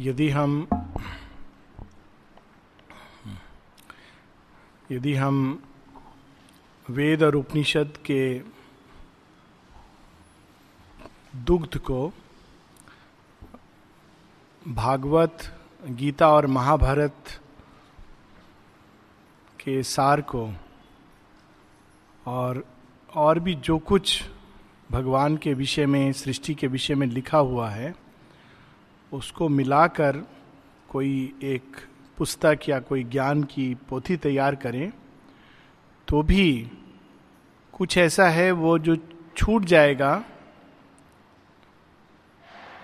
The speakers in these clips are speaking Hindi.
यदि हम यदि हम वेद और उपनिषद के दुग्ध को भागवत, गीता और महाभारत के सार को और और भी जो कुछ भगवान के विषय में, सृष्टि के विषय में लिखा हुआ है उसको मिलाकर कोई एक पुस्तक या कोई ज्ञान की पोथी तैयार करें तो भी कुछ ऐसा है वो जो छूट जाएगा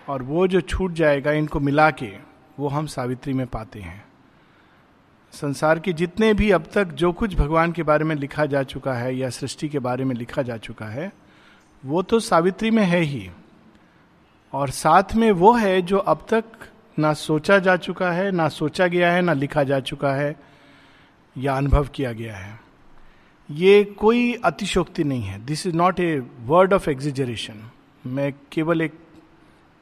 और वो जो छूट जाएगा इनको मिला के वो हम सावित्री में पाते हैं। संसार के जितने भी अब तक जो कुछ भगवान के बारे में लिखा जा चुका है या सृष्टि के बारे में लिखा जा चुका है, वो तो सावित्री में है ही। और साथ में वो है जो अब तक ना सोचा जा चुका है, ना सोचा गया है, ना लिखा जा चुका है या अनुभव किया गया है। ये कोई अतिशोक्ति नहीं है। This is not a word of exaggeration मैं केवल एक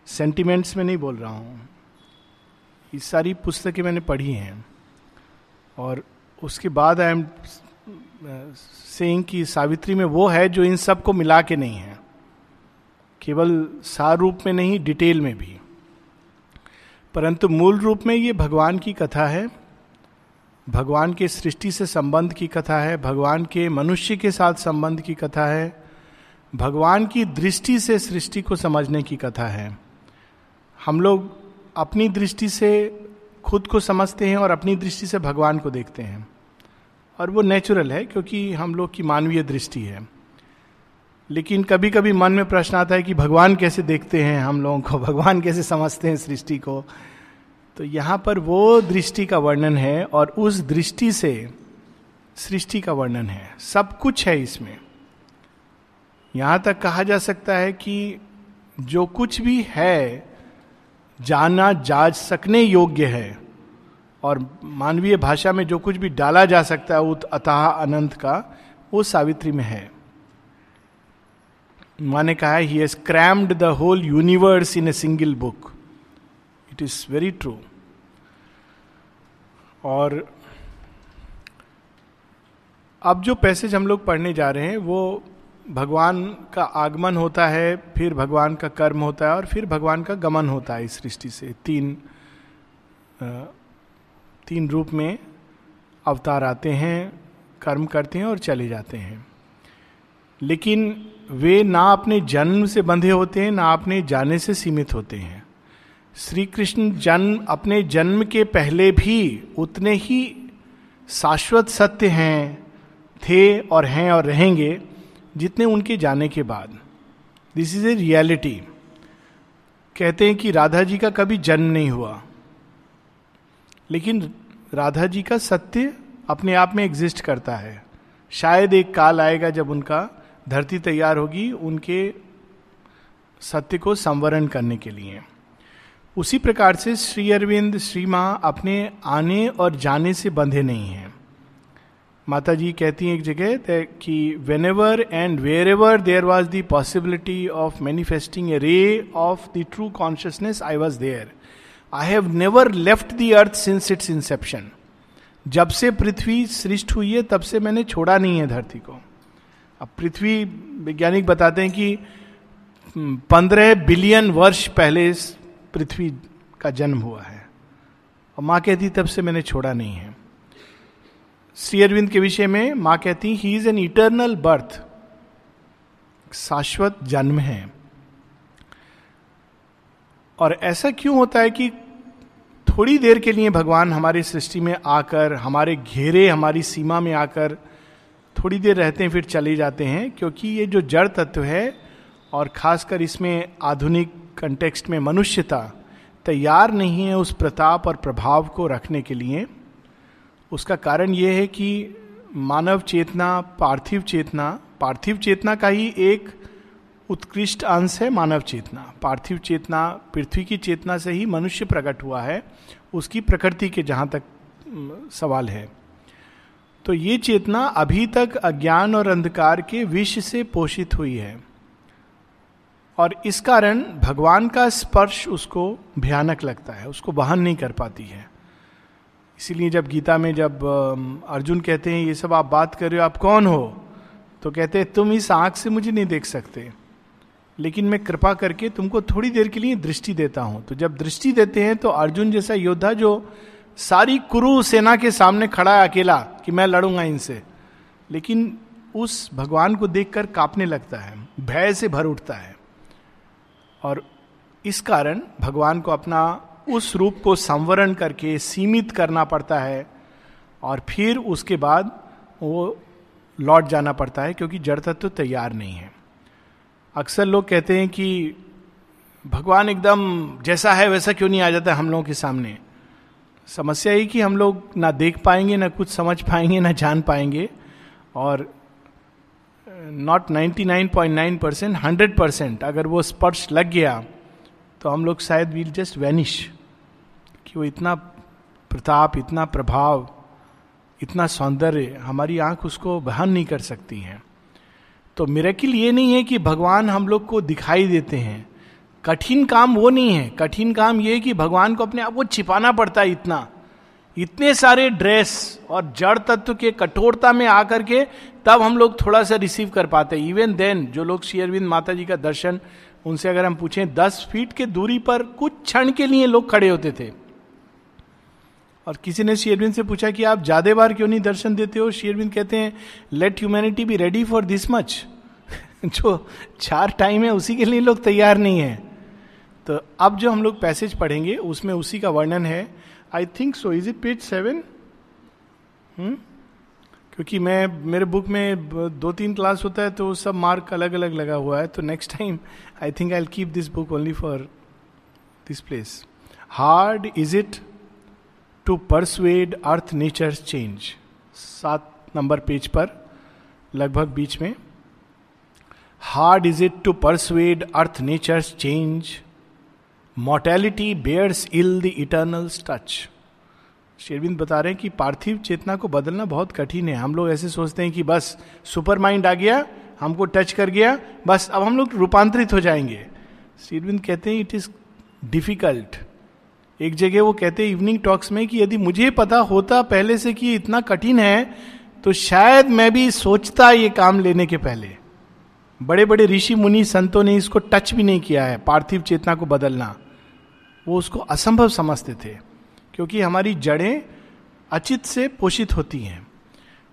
सेंटिमेंट्स में नहीं बोल रहा हूँ। ये सारी पुस्तकें मैंने पढ़ी हैं और उसके बाद आई एम सेइंग कि सावित्री में वो है जो इन सबको मिला के नहीं है। केवल सार रूप में नहीं, डिटेल में भी। परंतु मूल रूप में ये भगवान की कथा है, भगवान के सृष्टि से संबंध की कथा है, भगवान के मनुष्य के साथ संबंध की कथा है, भगवान की दृष्टि से सृष्टि को समझने की कथा है। हम लोग अपनी दृष्टि से खुद को समझते हैं और अपनी दृष्टि से भगवान को देखते हैं। और वो नेचुरल है, क्योंकि हम लोग की मानवीय दृष्टि है। लेकिन कभी कभी मन में प्रश्न आता है कि भगवान कैसे देखते हैं हम लोगों को? भगवान कैसे समझते हैं सृष्टि को? तो यहाँ पर वो दृष्टि का वर्णन है और उस दृष्टि से सृष्टि का वर्णन है। सब कुछ है इसमें। यहाँ तक कहा जा सकता है कि जो कुछ भी है, जाना जा सकने योग्य है। और मानवीय भाषा में जो कुछ भी डाला जा सकता है, उत अतः अनंत का, वो सावित्री में है। माँ ने कहा he has crammed the whole universe in a single book it is very true और अब जो पैसेज हम लोग पढ़ने जा रहे हैं, वो भगवान का आगमन होता है, फिर भगवान का कर्म होता है, और फिर भगवान का गमन होता है इस सृष्टि से। तीन तीन रूप में अवतार आते हैं, कर्म करते हैं और चले जाते हैं। लेकिन वे ना अपने जन्म से बंधे होते हैं, ना अपने जाने से सीमित होते हैं। श्री कृष्ण जन्म, अपने जन्म के पहले भी उतने ही शाश्वत सत्य हैं, थे और हैं और रहेंगे जितने उनके जाने के बाद। दिस इज़ ए रियलिटी कहते हैं कि राधा जी का कभी जन्म नहीं हुआ। लेकिन राधा जी का सत्य अपने आप में एग्जिस्ट करता है। शायद एक काल आएगा जब उनका धरती तैयार होगी उनके सत्य को संवरण करने के लिए। उसी प्रकार से श्री अरविंद, श्री माँ अपने आने और जाने से बंधे नहीं हैं। माता जी कहती हैं एक जगह कि whenever and wherever there was the possibility of manifesting a ray of the true consciousness I was there I have never left the earth since its inception जब से पृथ्वी सृष्ट हुई है, तब से मैंने छोड़ा नहीं है धरती को। अब पृथ्वी वैज्ञानिक बताते हैं कि पंद्रह बिलियन वर्ष पहले पृथ्वी का जन्म हुआ है। और माँ कहती, तब से मैंने छोड़ा नहीं है। श्री अरविंद के विषय में माँ कहती he is an eternal birth शाश्वत जन्म है। और ऐसा क्यों होता है कि थोड़ी देर के लिए भगवान हमारी सृष्टि में आकर, हमारे घेरे, हमारी सीमा में आकर थोड़ी देर रहते हैं, फिर चले जाते हैं, क्योंकि ये जो जड़ तत्व है, और खासकर इसमें आधुनिक कंटेक्स्ट में मनुष्यता तैयार नहीं है उस प्रताप और प्रभाव को रखने के लिए, उसका कारण यह है कि मानव चेतना, पार्थिव चेतना पार्थिव चेतना का ही एक उत्कृष्ट अंश है मानव चेतना। पार्थिव चेतना, पृथ्वी की चेतना से ही मनुष्य प्रकट हुआ है, उसकी प्रकृति के जहाँ तक सवाल है। तो ये चेतना अभी तक अज्ञान और अंधकार के विष से पोषित हुई है। और इस कारण भगवान का स्पर्श उसको भयानक लगता है, उसको वहन नहीं कर पाती है। इसीलिए जब गीता में जब अर्जुन कहते हैं, ये सब आप बात कर रहे हो, आप कौन हो? तो कहते हैं, तुम इस आँख से मुझे नहीं देख सकते, लेकिन मैं कृपा करके तुमको थोड़ी देर के लिए दृष्टि देता हूँ। तो जब दृष्टि देते हैं तो अर्जुन जैसा योद्धा जो सारी कुरु सेना के सामने खड़ा है अकेला कि मैं लड़ूँगा इनसे। लेकिन उस भगवान को देखकर कांपने लगता है, भय से भर उठता है। और इस कारण भगवान को अपना उस रूप को संवरण करके, सीमित करना पड़ता है और फिर उसके बाद वो लौट जाना पड़ता है क्योंकि जड़ तत्व तो तैयार नहीं है। अक्सर लोग कहते हैं कि भगवान एकदम जैसा है वैसा क्यों नहीं आ जाता हम लोगों के सामने? समस्या ही कि हम लोग ना देख पाएँगे, ना कुछ समझ पाएँगे, ना जान पाएँगे और नॉट 99.9 परसेंट हंड्रेड परसेंट अगर वो स्पर्श लग गया तो हम लोग शायद वील जस्ट वैनिश कि वो इतना प्रताप, इतना प्रभाव, इतना सौंदर्य हमारी आँख उसको बहन नहीं कर सकती हैं। तो मेरेकिल ये नहीं है कि भगवान हम लोग को दिखाई देते हैं। कठिन काम वो नहीं है। कठिन काम ये है कि भगवान को अपने आप को छिपाना पड़ता है इतना। इतने सारे ड्रेस और जड़ तत्व के कठोरता में आकर के तब हम लोग थोड़ा सा रिसीव कर पाते हैं। इवन देन जो लोग श्री अरविंद माता जी का दर्शन, उनसे अगर हम पूछें, दस फीट के दूरी पर कुछ क्षण के लिए लोग खड़े होते थे। और किसी ने शेरविंद से पूछा कि आप ज़्यादा बार क्यों नहीं दर्शन देते हो? शेरविंद कहते हैं let humanity be ready for this much जो चार टाइम है, उसी के लिए लोग तैयार नहीं है। तो अब जो हम लोग पैसेज पढ़ेंगे, उसमें उसी का वर्णन है। I think so is it page seven क्योंकि मैं, मेरे बुक में दो तीन क्लास होता है तो सब मार्क अलग अलग लगा हुआ है। तो next time I think I keep this book only for this place hard is it to persuade earth nature change सात नंबर पेज पर, लगभग बीच में। Hard is it to persuade earth nature change mortality bears ill the eternal touch शेरविंद बता रहे हैं कि पार्थिव चेतना को बदलना बहुत कठिन है। हम लोग ऐसे सोचते हैं कि बस सुपर माइंड आ गया, हमको टच कर गया, बस अब हम लोग रूपांतरित हो जाएँगे। शेरविंद कहते हैं इट इज़ डिफ़िकल्ट एक जगह वो कहते हैं इवनिंग टॉक्स में कि यदि मुझे पता होता पहले से कि इतना कठिन है तो शायद मैं भी सोचता ये काम लेने के पहले। बड़े बड़े ऋषि मुनि संतों ने इसको टच भी नहीं किया है, पार्थिव चेतना को बदलना। वो उसको असंभव समझते थे क्योंकि हमारी जड़ें अचित से पोषित होती हैं।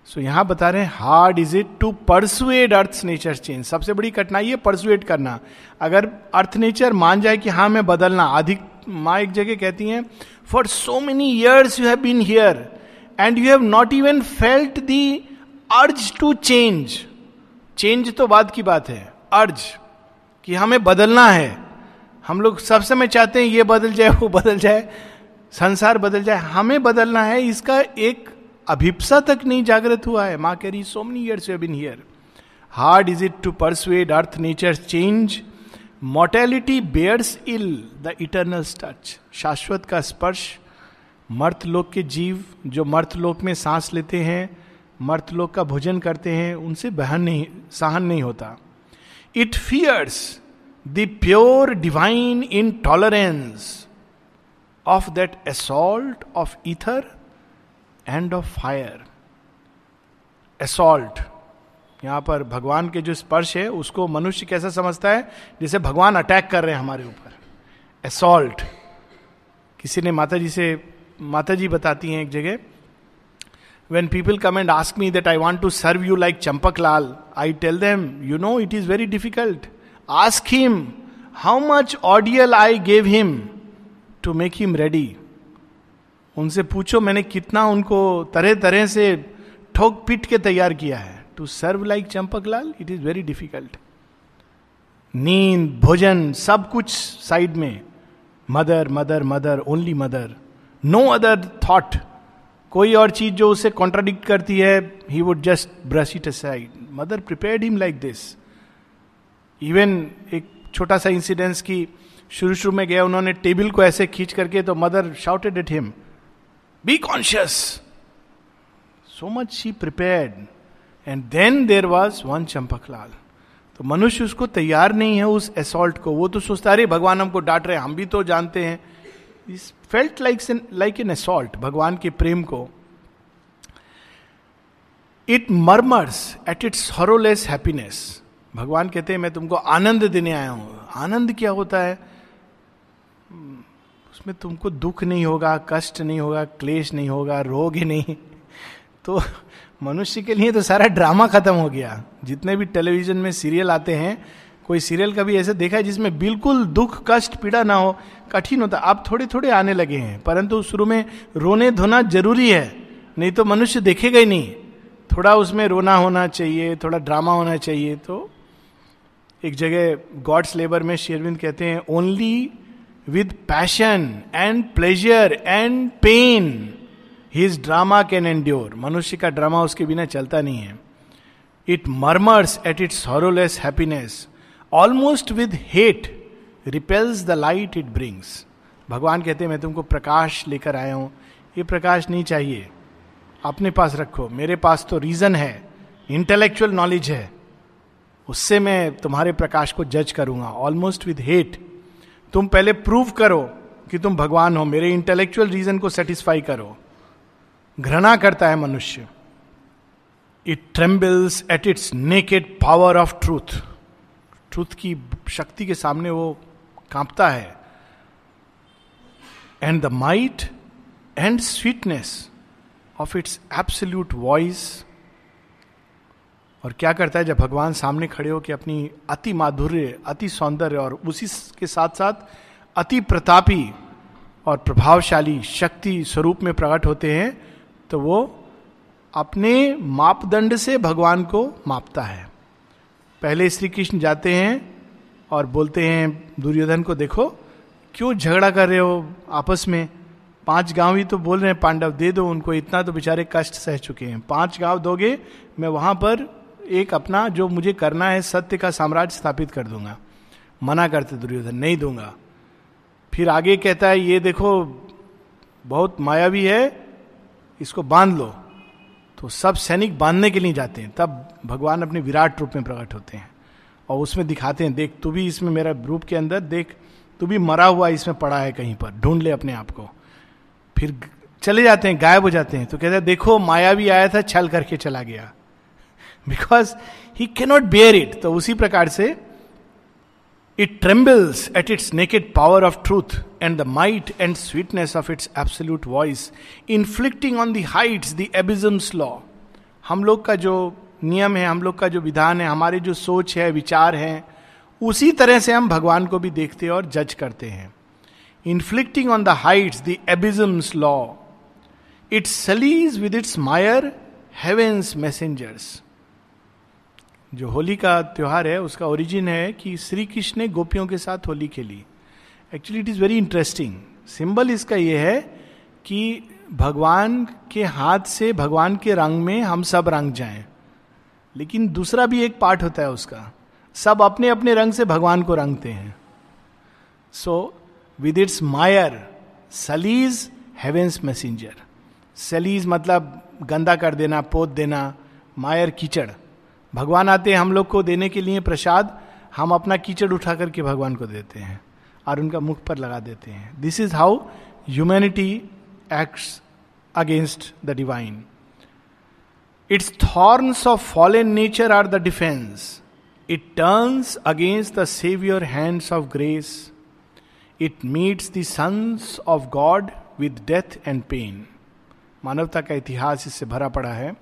सो so, यहाँ बता रहे हैं hard is it to persuade earth nature change सबसे बड़ी कठिनाई है परसुएड करना। अगर अर्थ नेचर मान जाए कि हाँ मैं बदलना अधिक माँ एक जगह कहती हैं for so many years you have been here and you have not even felt the urge to change change तो बाद की बात है। अर्ज़ कि हमें बदलना है। हम लोग सब समय चाहते हैं ये बदल जाए, वो बदल जाए, संसार बदल जाए, हमें बदलना है, इसका एक अभिप्सा तक नहीं जागृत हुआ है। माँ कह रही so many years you been here hard is it to persuade earth nature change mortality bears ill the eternal touch शाश्वत का स्पर्श मर्तलोक के जीव जो मर्तलोक में सांस लेते हैं मर्तलोक का भोजन करते हैं, उनसे बहन नहीं, सहन नहीं होता। It fears pure divine intolerance of that assault of ether and of fire assault यहाँ पर भगवान के जो स्पर्श है, उसको मनुष्य कैसा समझता है? जैसे भगवान अटैक कर रहे हैं हमारे ऊपर. असॉल्ट किसी ने माता जी से माता जी बताती हैं एक जगह when people come and ask me that I want to serve you like Champak Lal I tell them you know it is very difficult ask him how much ordeal I gave him to make him ready उनसे पूछो, मैंने कितना उनको तरह तरह से ठोक पीट के तैयार किया है? To serve like Champak Lal it is very difficult नींद, भोजन, सब कुछ साइड में। Mother mother mother only mother no other thought कोई और चीज़ जो उसे कॉन्ट्राडिक्ट करती है he would just brush it side mother prepare him like this even एक छोटा सा इंसिडेंस की शुरू शुरू में गया, उन्होंने टेबल को ऐसे खींच करके तो mother shouted at him be conscious so much she prepared and then there was one Champak Lal तो मनुष्य उसको तैयार नहीं है उस असॉल्ट को। वो तो सोचता अरे, भगवान हमको डांट रहे हम भी तो जानते हैं। इस felt like like an assault भगवान के प्रेम को। It murmurs at its hourless happiness भगवान कहते हैं, मैं तुमको आनंद देने आया हूँ। आनंद क्या होता है? उसमें तुमको दुख नहीं होगा, कष्ट नहीं होगा, क्लेश नहीं होगा, रोग ही नहीं। तो मनुष्य के लिए तो सारा ड्रामा खत्म हो गया। जितने भी टेलीविज़न में सीरियल आते हैं, कोई सीरियल कभी ऐसे देखा है जिसमें बिल्कुल दुख, कष्ट, पीड़ा ना हो? कठिन होता। अब थोड़े थोड़े आने लगे हैं, परंतु शुरू में रोने धोना ज़रूरी है, नहीं तो मनुष्य देखेगा ही नहीं। थोड़ा उसमें रोना होना चाहिए, थोड़ा ड्रामा होना चाहिए तो एक जगह गॉड्स लेबर में शेरविंद कहते हैं only with passion and pleasure and pain his drama can endure मनुष्य का ड्रामा उसके बिना चलता नहीं है। It murmurs at its hourless happiness almost with hate repels the light it brings भगवान कहते हैं, मैं तुमको प्रकाश लेकर आया हूँ। ये प्रकाश नहीं चाहिए। अपने पास रखो। मेरे पास तो रीजन है। इंटेलेक्चुअल नॉलेज है। उससे मैं तुम्हारे प्रकाश को जज करूँगा ऑलमोस्ट विद हेट तुम पहले प्रूव करो कि तुम भगवान हो, मेरे इंटेलेक्चुअल रीजन को सेटिस्फाई करो। घृणा करता है मनुष्य। It trembles at its naked power of truth truth की शक्ति के सामने वो कांपता है। And the might and sweetness of its absolute voice और क्या करता है जब भगवान सामने खड़े हो कि अपनी अति माधुर्य, अति सौंदर्य और उसी के साथ साथ अति प्रतापी और प्रभावशाली शक्ति स्वरूप में प्रकट होते हैं तो वो अपने मापदंड से भगवान को मापता है। पहले श्री कृष्ण जाते हैं और बोलते हैं, दुर्योधन को देखो, क्यों झगड़ा कर रहे हो आपस में? पाँच गाँव ही तो बोल रहे हैं, पांडव दे दो उनको, इतना तो बेचारे कष्ट सह चुके हैं। पाँच गाँव दोगे, मैं वहाँ पर एक अपना जो मुझे करना है, सत्य का साम्राज्य स्थापित कर दूँगा। मना करते दुर्योधन, नहीं दूँगा। फिर आगे कहता है, ये देखो, बहुत मायावी है, इसको बाँध लो। तो सब सैनिक बांधने के लिए जाते हैं। तब भगवान अपने विराट रूप में प्रकट होते हैं और उसमें दिखाते हैं, देख, तू भी इसमें मेरा रूप के अंदर, देख, तू भी मरा हुआ इसमें पड़ा है कहीं पर, ढूंढ ले अपने आप को। फिर चले जाते हैं, गायब हो जाते हैं। तो कहते हैं, देखो माया भी आया था, छल करके चला गया। Because he cannot bear it तो उसी प्रकार से it trembles at its naked power of truth and the might and sweetness of its absolute voice inflicting on the heights the abysms law हम लोग का जो नियम है, हम लोग का जो विधान है, हमारे जो सोच है, विचार है, उसी तरह से हम भगवान को भी देखते और जज करते हैं। Inflicting on the heights the abysms law it sullies with its mire heaven's messengers जो होली का त्यौहार है, उसका ओरिजिन है कि श्री कृष्ण ने गोपियों के साथ होली खेली। Actually it is very interesting symbol इसका यह है कि भगवान के हाथ से, भगवान के रंग में हम सब रंग जाएँ। लेकिन दूसरा भी एक पार्ट होता है उसका। सब अपने अपने रंग से भगवान को रंगते हैं। So with its Mayar सलीज heaven's messenger सलीज मतलब गंदा कर देना, पोत देना मायर कीचड़। भगवान आते हैं, हम लोग को देने के लिए प्रसाद, हम अपना कीचड़ उठा करके भगवान को देते हैं और उनका मुख पर लगा देते हैं। This is how humanity acts against the divine its thorns of fallen nature are the defence it turns against the saviour hands of grace it meets the sons of God with death and pain मानवता का इतिहास इससे भरा पड़ा है।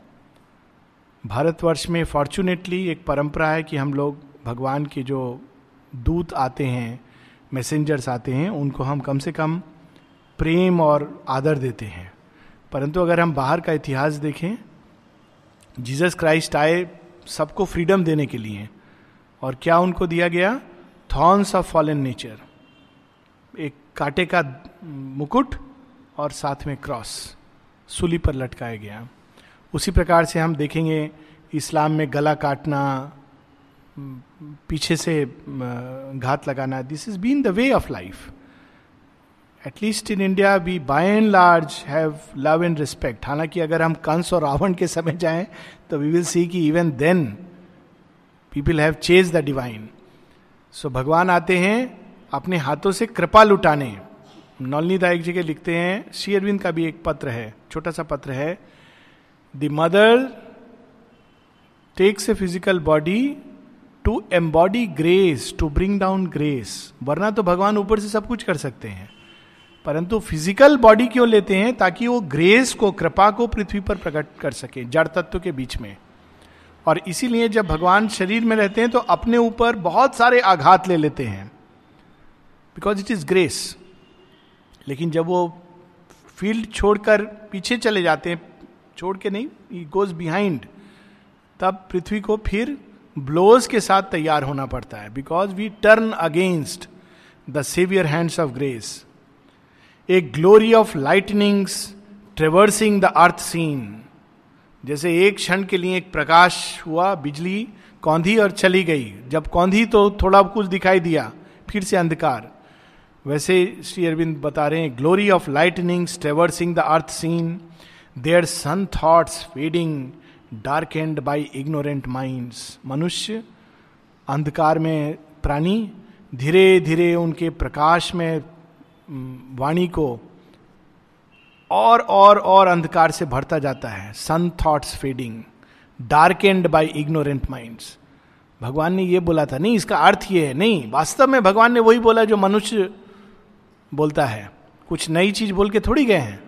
भारतवर्ष में फॉर्चुनेटली एक परंपरा है कि हम लोग भगवान के जो दूत आते हैं मैसेंजर्स आते हैं, उनको हम कम से कम प्रेम और आदर देते हैं। परंतु अगर हम बाहर का इतिहास देखें जीसस क्राइस्ट आए सबको फ्रीडम देने के लिए। और क्या उनको दिया गया? थॉर्न्स ऑफ़ फॉलन नेचर एक कांटे का मुकुट और साथ में क्रॉस सुली पर लटकाया गया। उसी प्रकार से हम देखेंगे इस्लाम में गला काटना, पीछे से घात लगाना this is been the way of life at least in India we by and large have love and respect हालाँकि अगर हम कंस और रावण के समय जाएँ तो वी विल सी कि even then people have chase the divine so भगवान आते हैं, अपने हाथों से कृपा लुटाने। नौलनीदा एक के लिखते हैं, श्री अरविंद का भी एक पत्र है, छोटा सा पत्र है the mother takes a physical body to embody grace to bring down grace वरना तो भगवान ऊपर से सब कुछ कर सकते हैं। परंतु फ़िज़िकल बॉडी क्यों लेते हैं? ताकि वो ग्रेस को, कृपा को पृथ्वी पर प्रकट कर सके, जड़ तत्व के बीच में। और इसीलिए जब भगवान शरीर में रहते हैं तो अपने ऊपर बहुत सारे आघात ले लेते हैं। बिकॉज़ इट इज़ ग्रेस लेकिन जब वो फ़ील्ड छोड़कर पीछे चले जाते हैं छोड़ के नहीं गोज बिहाइंड तब पृथ्वी को फिर ब्लोज के साथ तैयार होना पड़ता है because we turn against the saviour hands of grace a glory of lightnings traversing the earth scene जैसे एक क्षण के लिए एक प्रकाश हुआ, बिजली कौंधी और चली गई। जब कौंधी तो थोड़ा कुछ दिखाई दिया, फिर से अंधकार। वैसे श्री अरविंद बता रहे हैं glory of lightnings traversing the earth scene their sun thoughts feeding dark and by ignorant minds मनुष्य अंधकार में प्राणी धीरे धीरे उनके प्रकाश में वाणी को और और और अंधकार से भरता जाता है। Sun thoughts feeding dark and by ignorant minds भगवान ने ये बोला था, नहीं, इसका अर्थ ये है, नहीं, वास्तव में भगवान ने वही बोला जो मनुष्य बोलता है। कुछ नई चीज़ बोल के थोड़ी गए हैं।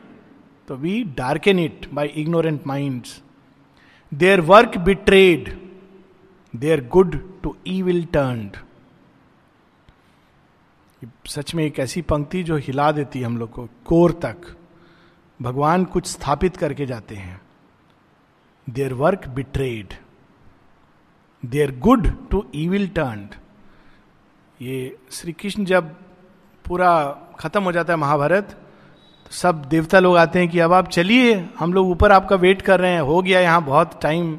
तो we darken it by ignorant minds their work betrayed their good to evil turn सच में एक ऐसी पंक्ति जो हिला देती है हम लोग को, कोर तक। भगवान कुछ स्थापित करके जाते हैं। Their work betrayed their good to evil turn ये श्री कृष्ण जब पूरा खत्म हो जाता है महाभारत सब देवता लोग आते हैं कि अब आप चलिए, हम लोग ऊपर आपका वेट कर रहे हैं, हो गया यहाँ बहुत टाइम।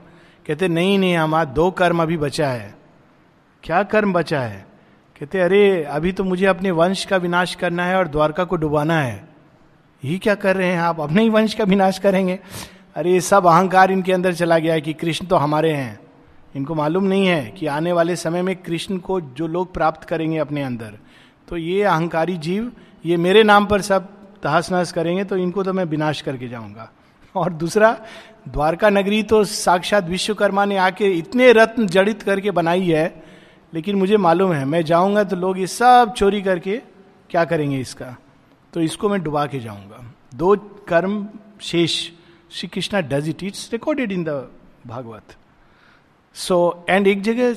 कहते, नहीं नहीं हमारा दो कर्म अभी बचा है। क्या कर्म बचा है? कहते, अरे, अभी तो मुझे अपने वंश का विनाश करना है और द्वारका को डुबाना है। ये क्या कर रहे हैं आप? अपने ही वंश का विनाश करेंगे? अरे, सब अहंकार इनके अंदर चला गया है कि कृष्ण तो हमारे हैं। इनको मालूम नहीं है कि आने वाले समय में कृष्ण को जो लोग प्राप्त करेंगे अपने अंदर। तो ये अहंकारी जीव, ये मेरे नाम पर सब तहस नहस करेंगे तो इनको तो मैं विनाश करके जाऊँगा। और दूसरा, द्वारका नगरी तो साक्षात विश्वकर्मा ने आके इतने रत्न जड़ित करके बनाई है, लेकिन मुझे मालूम है, मैं जाऊँगा तो लोग ये सब चोरी करके क्या करेंगे इसका? तो इसको मैं डुबा के जाऊँगा। दो कर्म शेष Shri Krishna does it it's recorded in the Bhagavata. So and एक जगह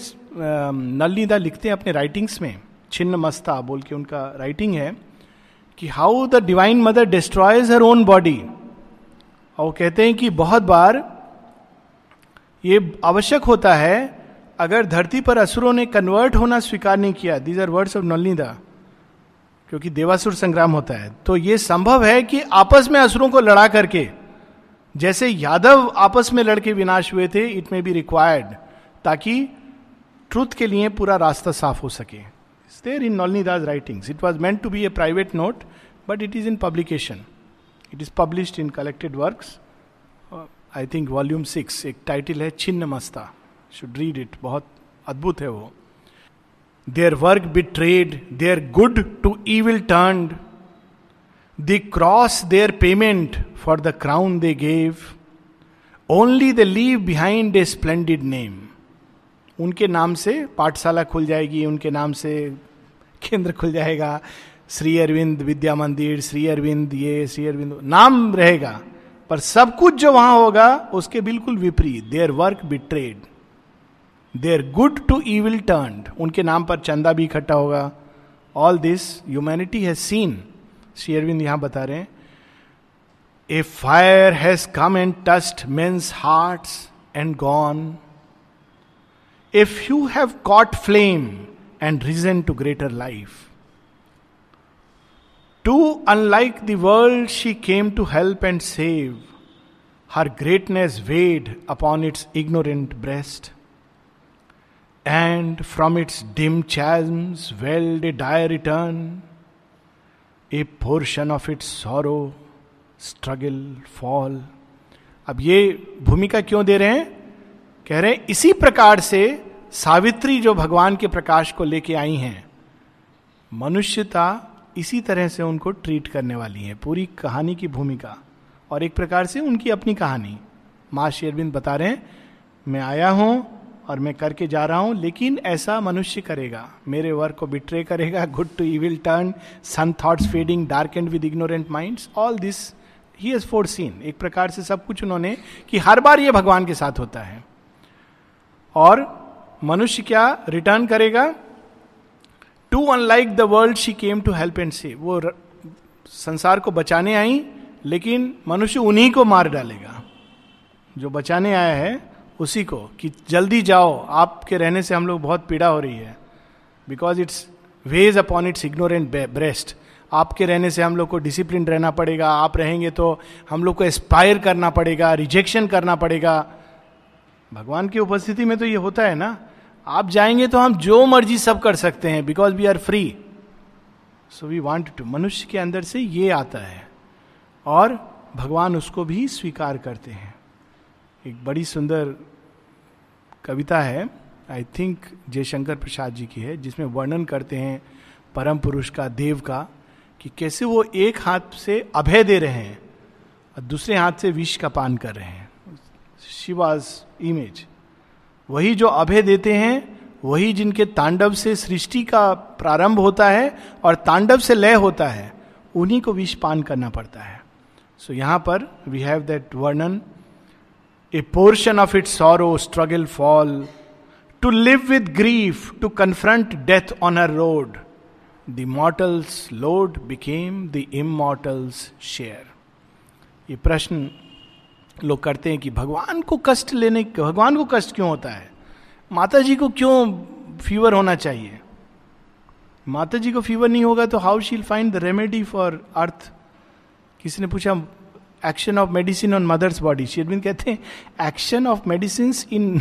नलनीदा लिखते हैं अपने राइटिंग्स में छिन्न मस्ता बोल के उनका राइटिंग है। कि how the divine mother destroys her own body और कहते हैं कि बहुत बार ये आवश्यक होता है, अगर धरती पर असुरों ने कन्वर्ट होना स्वीकार नहीं किया these are words of Nalinida क्योंकि देवासुर संग्राम होता है। तो यह संभव है कि आपस में असुरों को लड़ा करके, जैसे यादव आपस में लड़के विनाश हुए थे इट मे बी रिक्वायर्ड ताकि ट्रुथ के लिए पूरा रास्ता साफ़ हो सके। There in Nalinida's writings it was meant to be a private note but it is in publication it is published in collected work I think volume six एक टाइटिल है छिन्न मस्ता शुड रीड इट बहुत अद्भुत है वो their work betrayed, their good to evil turned, the cross their payment for the crown they gave, only they leave behind a splendid name. उनके नाम से पाठशाला खुल जाएगी उनके नाम से केंद्र खुल जाएगा। श्री अरविंद विद्या मंदिर, श्री अरविंद ये, श्री अरविंद नाम रहेगा। पर सब कुछ जो वहाँ होगा, उसके बिल्कुल विपरीत। Their work betrayed their good to evil turn उनके नाम पर चंदा भी इकट्ठा होगा। All this humanity has seen Shri Arvind यहाँ बता रहे a fire has come and touched men's heart and gone if you have caught flame and risen to greater life too unlike the world she came to help and save her greatness weighed upon its ignorant breast and from its dim chasms welled a dire return, a portion of its sorrow, struggle, fall. अब ये भूमिका क्यों दे रहे हैं? कह रहे हैं इसी प्रकार से सावित्री जो भगवान के प्रकाश को लेके आई हैं, मनुष्यता इसी तरह से उनको ट्रीट करने वाली है, पूरी कहानी की भूमिका। और एक प्रकार से उनकी अपनी कहानी। माँ शेरबिंद बता रहे हैं, मैं आया हूँ और मैं करके जा रहा हूँ, लेकिन ऐसा मनुष्य करेगा, मेरे वर्क को बिट्रे करेगा good to evil turn sun thoughts fading dark and with ignorant minds all this he has foreseen एक प्रकार से सब कुछ उन्होंने कि हर बार ये भगवान के साथ होता है। और मनुष्य क्या रिटर्न करेगा? Too unlike the world she came to help and से वो संसार को बचाने आई, लेकिन मनुष्य उन्हीं को मार डालेगा। जो बचाने आया है, उसी को कि जल्दी जाओ, आपके रहने से हम लोग बहुत पीड़ा हो रही है। Because it's weighed upon its ignorant breast आपके रहने से हम लोग को डिसिप्लिन रहना पड़ेगा। आप रहेंगे तो हम लोग को एस्पायर करना पड़ेगा रिजेक्शन करना पड़ेगा। भगवान की उपस्थिति में तो ये होता है ना? आप जाएँगे तो हम जो मर्ज़ी सब कर सकते हैं because we are free so we want to मनुष्य के अंदर से ये आता है। और भगवान उसको भी स्वीकार करते हैं। एक बड़ी सुंदर कविता है आई थिंक जयशंकर प्रसाद जी की है, जिसमें वर्णन करते हैं परम पुरुष का, देव का, कि कैसे वो एक हाथ से अभय दे रहे हैं और दूसरे हाथ से विष का पान कर रहे हैं। शिवाज इमेज वही जो अभय देते हैं वही जिनके तांडव से सृष्टि का प्रारंभ होता है और तांडव से लय होता है उन्हीं को विष पान करना पड़ता है। सो so, यहाँ पर वी हैव दैट वर्णन a portion of it sorrow struggle fall to live with grief to confront death on a road the mortal's load became the immortal's share ये प्रश्न लोग करते हैं कि भगवान को कष्ट लेने, भगवान को कष्ट क्यों होता है? माता जी को क्यों फीवर होना चाहिए? माता जी को फीवर नहीं होगा तो how shall find the remedy for earth किसी ने पूछा action of medicine on mother's body Sherwin कहते हैं action of medicine in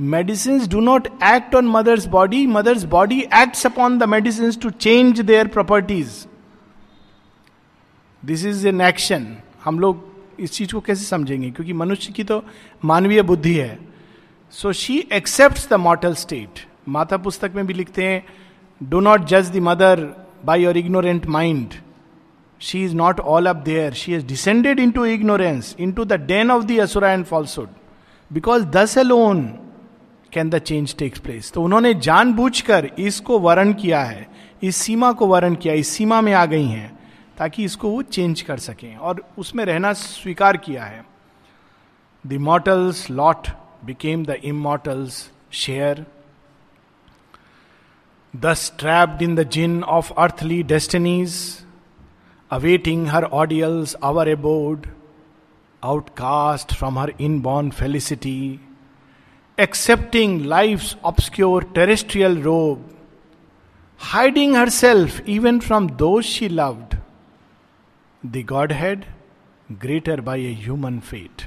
medicine do not act on mother's body mother's body acts upon the medicine to change there properties this is an action हम लोग इस चीज़ को कैसे समझेंगे? क्योंकि मनुष्य की तो मानवीय बुद्धि है। So she accept the mortal state माता पुस्तक में भी लिखते हैं डो नॉट जज the mother by your ignorant mind she is not all up there. She has descended into ignorance, into the den of the asura and falsehood. Because thus alone can the change takes place तो उन्होंने जानबूझकर इसको वर्ण किया है इस सीमा को वर्ण किया इस सीमा में आ गई हैं। ताकि इसको वो चेंज कर सकें। और उसमें रहना स्वीकार किया है। The mortal's lot became the immortal's share the strapped in the gin of earthly destinies awaiting her ordeal's hour abode outcast from her inborn felicity accepting life obscure terrestrial robe hiding herself even from those she loved the head greater by a human fate.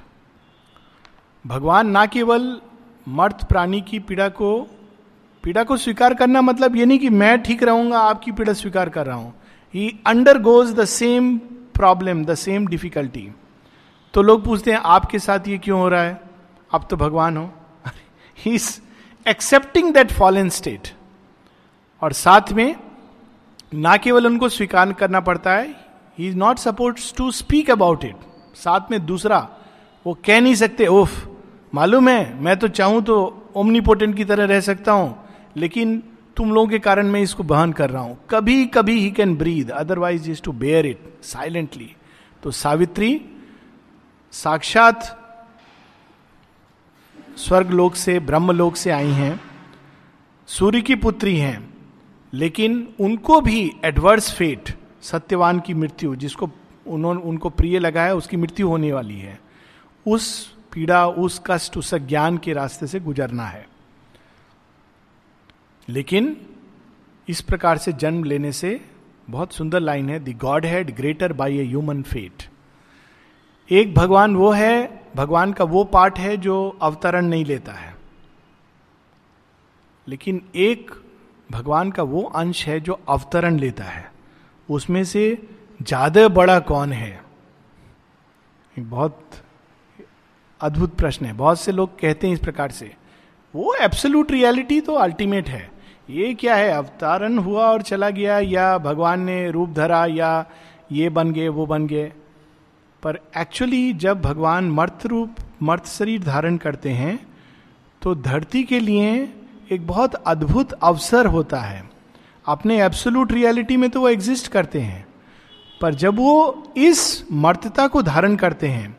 भगवान ना केवल मर्त प्राणी की पीड़ा को पीड़ा को स्वीकार करना मतलब ये नहीं कि मैं ठीक रहूँगा, आपकी पीड़ा स्वीकार कर रहा हूँ। He undergoes the same problem the same difficulty तो लोग पूछते हैं, आपके साथ ये क्यों हो रहा है? आप तो भगवान हो। He is accepting that fallen state और साथ में ना केवल उनको स्वीकार करना पड़ता है he is not supposed to speak about it साथ में दूसरा, वो कह नहीं सकते ओफ मालूम है, मैं तो चाहूँ तो ओमनीपोटेंट की तरह रह सकता हूँ, लेकिन तुम लोगों के कारण मैं इसको बहन कर रहा हूँ. कभी कभी he can breathe otherwise is to bear it silently तो सावित्री, साक्षात स्वर्ग लोक से ब्रह्म लोक से आई हैं, सूर्य की पुत्री हैं, लेकिन उनको भी एडवर्स फेट सत्यवान की मृत्यु, जिसको उन्होंने, उनको प्रिय लगा है, उसकी मृत्यु होने वाली है। उस पीड़ा, उस कष्ट, उस ज्ञान के रास्ते से गुजरना है। लेकिन इस प्रकार से जन्म लेने से बहुत सुंदर लाइन है, the godhead greater by a human fate. एक भगवान वो है, भगवान का वो पार्ट है जो अवतरण नहीं लेता है। लेकिन एक भगवान का वो अंश है जो अवतरण लेता है। उसमें से ज़्यादा बड़ा कौन है? बहुत अद्भुत प्रश्न है। बहुत से लोग कहते हैं इस प्रकार से, वो एब्सोल्यूट रियलिटी तो अल्टीमेट है। ये क्या है? अवतारण हुआ और चला गया, या भगवान ने रूप धरा, या ये बन गए, वो बन गए? पर एक्चुअली जब भगवान मर्त रूप, मर्त शरीर धारण करते हैं तो धरती के लिए एक बहुत अद्भुत अवसर होता है। अपने एब्सोल्यूट रियलिटी में तो वो एग्जिस्ट करते हैं। पर जब वो इस मर्तता को धारण करते हैं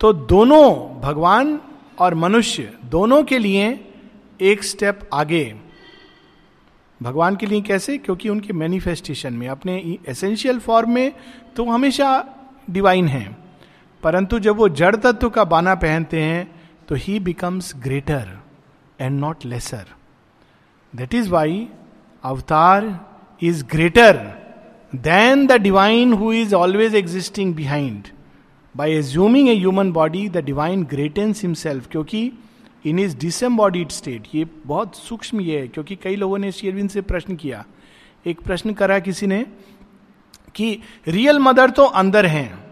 तो दोनों, भगवान और मनुष्य, दोनों के लिए एक स्टेप आगे। भगवान के लिए कैसे? क्योंकि उनके मैनिफेस्टेशन में, अपने एसेंशियल फॉर्म में तो हमेशा डिवाइन है। परंतु जब वो जड़ तत्व का बाना पहनते हैं तो he becomes greater and not lesser that is why avatar is greater than the divine who is always existing behind by assuming a human body the divine greatens himself क्योंकि इन इज़ डिसम्बॉडीड स्टेट ये बहुत सूक्ष्म ये है, क्योंकि कई लोगों ने शेरविन से प्रश्न किया। एक प्रश्न करा किसी ने कि रियल मदर तो अंदर हैं।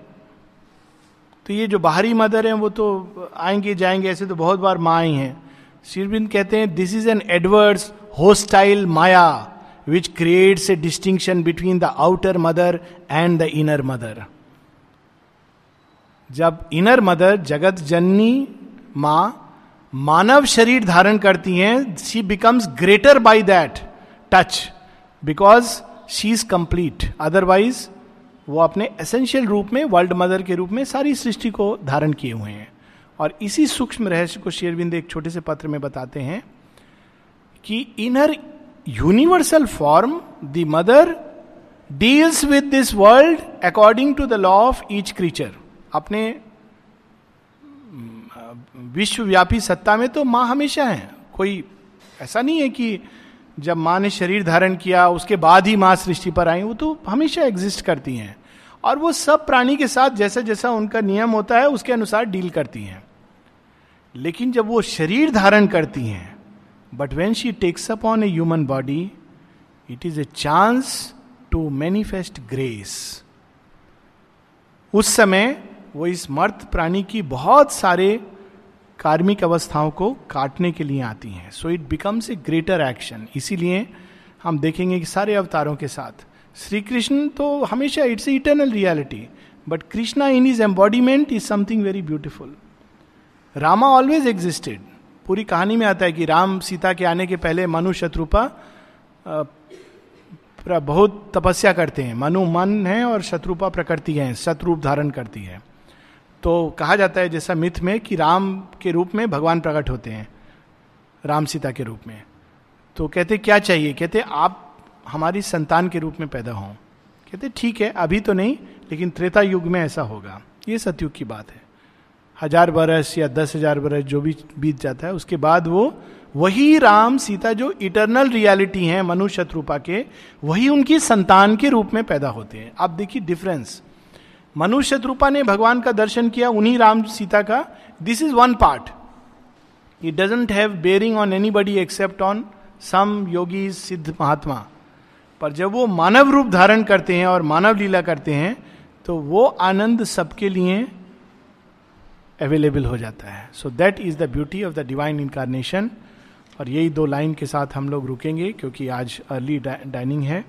तो ये जो बाहरी मदर हैं, वो तो आएँगे जाएँगे, ऐसे तो बहुत बार माँ आई हैं। शिरविंद कहते हैं this is an Edwards hostile Maya which creates a distinction between the outer mother and the inner mother जब इनर मदर जगत जननी, माँ, मानव शरीर धारण करती हैं she becomes greater by that touch because she is complete otherwise वो अपने एसेंशियल रूप में वर्ल्ड मदर के रूप में सारी सृष्टि को धारण किए हुए हैं। और इसी सूक्ष्म रहस्य को शेरविंद एक छोटे से पत्र में बताते हैं। कि inner universal form the mother deals with this world according to the law of each creature अपने विश्वव्यापी सत्ता में तो माँ हमेशा है। कोई ऐसा नहीं है कि जब माँ ने शरीर धारण किया, उसके बाद ही माँ सृष्टि पर आई, वो तो हमेशा एग्जिस्ट करती हैं। और वो सब प्राणी के साथ जैसा जैसा उनका नियम होता है, उसके अनुसार डील करती हैं। लेकिन जब वो शरीर धारण करती हैं but when she takes up on a human body it is a chance to manifest grace उस समय वो इस मर्त प्राणी की बहुत सारे कार्मिक अवस्थाओं को काटने के लिए आती हैं। So it becomes a greater action इसीलिए हम देखेंगे कि सारे अवतारों के साथ श्री कृष्ण तो हमेशा it's eternal reality but Krishna in is embodiment is something very beautiful Rama always existed पूरी कहानी में आता है कि राम सीता के आने के पहले मनु शत्रुपा बहुत तपस्या करते हैं। मनु मन है और शत्रुपा प्रकृति है शत्रुप धारण करती है। तो कहा जाता है जैसा मिथ में कि राम के रूप में भगवान प्रकट होते हैं, राम सीता के रूप में। तो कहते, क्या चाहिए? कहते, आप हमारी संतान के रूप में पैदा हों। कहते, ठीक है, अभी तो नहीं, लेकिन त्रेता युग में ऐसा होगा। ये सतयुग की बात है। हज़ार बरस या दस हज़ार बरस जो भी बीत जाता है, उसके बाद वो, वही राम सीता जो इटरनल रियलिटी है, मनुष्य शत्रुपा के, वही उनकी संतान के रूप में पैदा होते हैं। आप देखिए डिफरेंस मनुष्य शत्रुपा ने भगवान का दर्शन किया, उन्हीं राम सीता का। This is one part it doesn't have bearing on anybody except on some yogi siddha mahatma पर जब वो मानव रूप धारण करते हैं और मानव लीला करते हैं तो वो आनंद सबके लिए अवेलेबल हो जाता है। So that is the beauty of the divine incarnation और यही दो लाइन के साथ हम लोग रुकेंगे, क्योंकि आज अर्ली डाइनिंग है।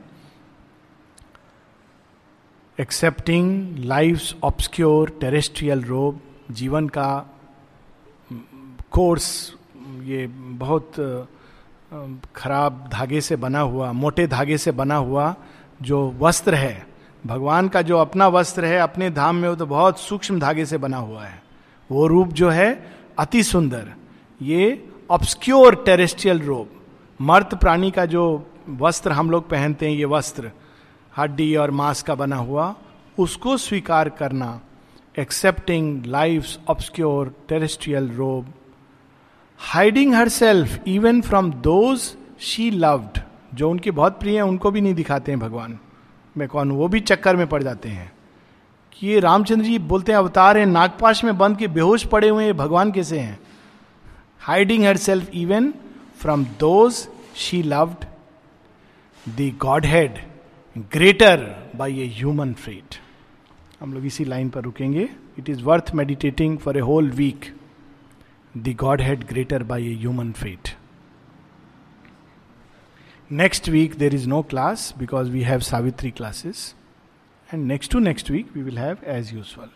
Accepting life obscure terrestrial robe जीवन का कोर्स ये बहुत खराब धागे से बना हुआ, मोटे धागे से बना हुआ जो वस्त्र है। भगवान का जो अपना वस्त्र है, अपने धाम में वो तो बहुत सूक्ष्म धागे से बना हुआ है। वो रूप जो है अति सुंदर। ये ऑब्सक्योर टेरेस्ट्रियल रूप मर्त प्राणी का जो वस्त्र हम लोग पहनते हैं, ये वस्त्र, हड्डी और मांस का बना हुआ, उसको स्वीकार करना accepting life obscure terrestrial robe hiding herself even from those she loved जो उनके बहुत प्रिय हैं, उनको भी नहीं दिखाते हैं भगवान। मैं कौन वो भी चक्कर में पड़ जाते हैं। कि ये रामचंद्र जी बोलते हैं, अवतार हैं, नागपाश में बंद के बेहोश पड़े हुए हैं, भगवान कैसे हैं? Hiding herself even from those she loved the godhead greater by a human fate हम लोग इसी लाइन पर रुकेंगे। It is worth meditating for a whole week the godhead greater by a human fate next week there is no class because we have Savitri classes and next to next week we will have as usual.